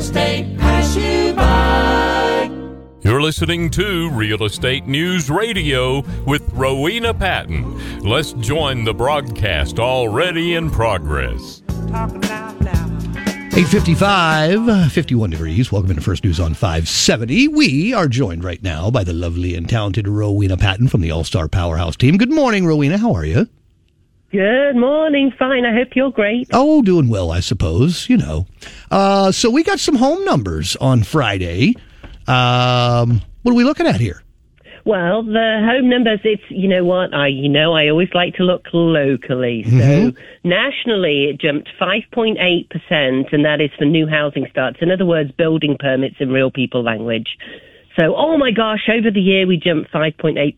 estate pass you by. You're listening to Real Estate News Radio with Rowena Patton. Let's join the broadcast already in progress. 855, 51 degrees. Welcome to First News on 570. We are joined right now by the lovely and talented Rowena Patton from the All Star Powerhouse team. Good morning, Rowena. How are you? Good morning. Fine. I hope you're great. Oh, doing well, I suppose. You know. Uh, so we got some home numbers on Friday. Um, what are we looking at here? Well, the home numbers, it's, you know what, I, you know, I always like to look locally. So Mhm. nationally, it jumped 5.8%, and that is for new housing starts. In other words, building permits in real people language. So, oh my gosh, over the year we jumped 5.8%,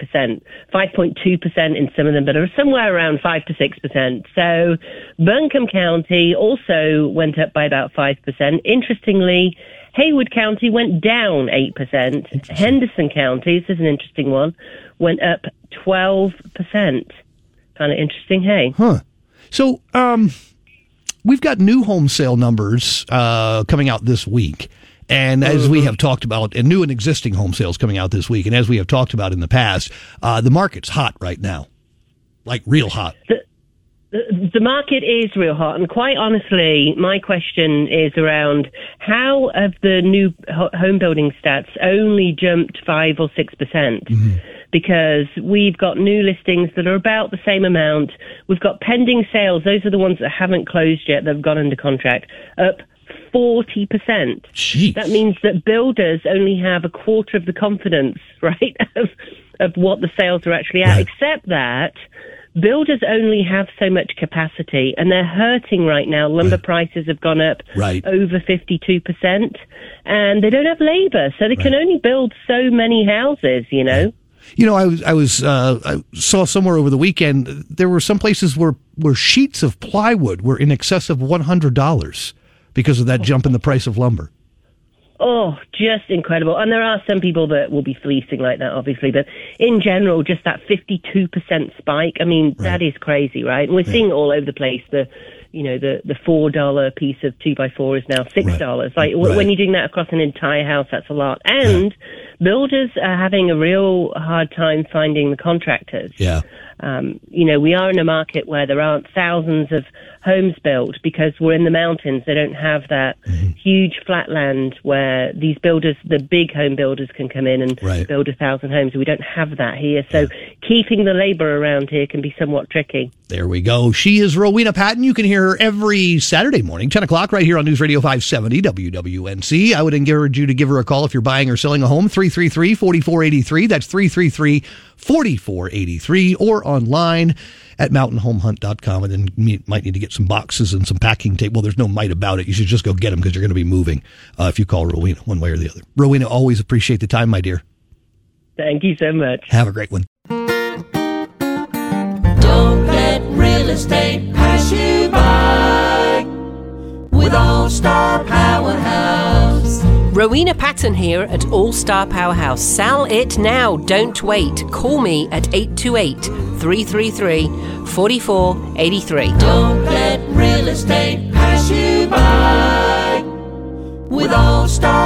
5.2% in some of them, but somewhere around 5 to 6%. So, Buncombe County also went up by about 5%. Interestingly, Haywood County went down 8%. Henderson County, this is an interesting one, went up 12%. Kind of interesting, hey? Huh. So, um, we've got new home sale numbers uh, coming out this week. And as we have talked about, and new and existing home sales coming out this week, and as we have talked about in the past, uh, the market's hot right now, like real hot. The, the market is real hot, and quite honestly, my question is around how have the new ho- home building stats only jumped five or six percent? Because we've got new listings that are about the same amount. We've got pending sales; those are the ones that haven't closed yet that have gone under contract, up forty percent. Jeez. That means that builders only have a quarter of the confidence, right, of, of what the sales are actually at, Right. except that builders only have so much capacity and they're hurting right now. Lumber prices have gone up Right. over 52% and they don't have labor, so they can only build so many houses, you know? You know, I was, I was, uh, I saw somewhere over the weekend there were some places where where sheets of plywood were in excess of one hundred dollars because of that jump in the price of lumber. Oh, just incredible. And there are some people that will be fleecing like that, obviously, but in general, just that 52% spike. I mean, that is crazy, right? And we're seeing it all over the place. The, you know, the, the $4 piece of two by four is now $6. Like, Right. when you're doing that across an entire house, that's a lot. And builders are having a real hard time finding the contractors. Yeah. Um, you know, we are in a market where there aren't thousands of homes built because we're in the mountains. They don't have that Mm-hmm. huge flat land where these builders, the big home builders, can come in and Right. build a thousand homes. We don't have that here. So keeping the labor around here can be somewhat tricky. There we go. She is Rowena Patton. You can hear her every Saturday morning, 10 o'clock, right here on News Radio 570 WWNC. I would encourage you to give her a call if you're buying or selling a home, 333 4483. That's 333 4483, or online at mountainhomehunt.com. And then you might need to get some boxes and some packing tape. Well, there's no might about it. You should just go get them because you're going to be moving uh, if you call Rowena one way or the other. Rowena, always appreciate the time, my dear. Thank you so much. Have a great one. Estate pass you by. With All Star Powerhouse. Rowena Patton here at All Star Powerhouse. Sell it now, don't wait. Call me at 828 333 4483. Don't let real estate pass you by. With All Star.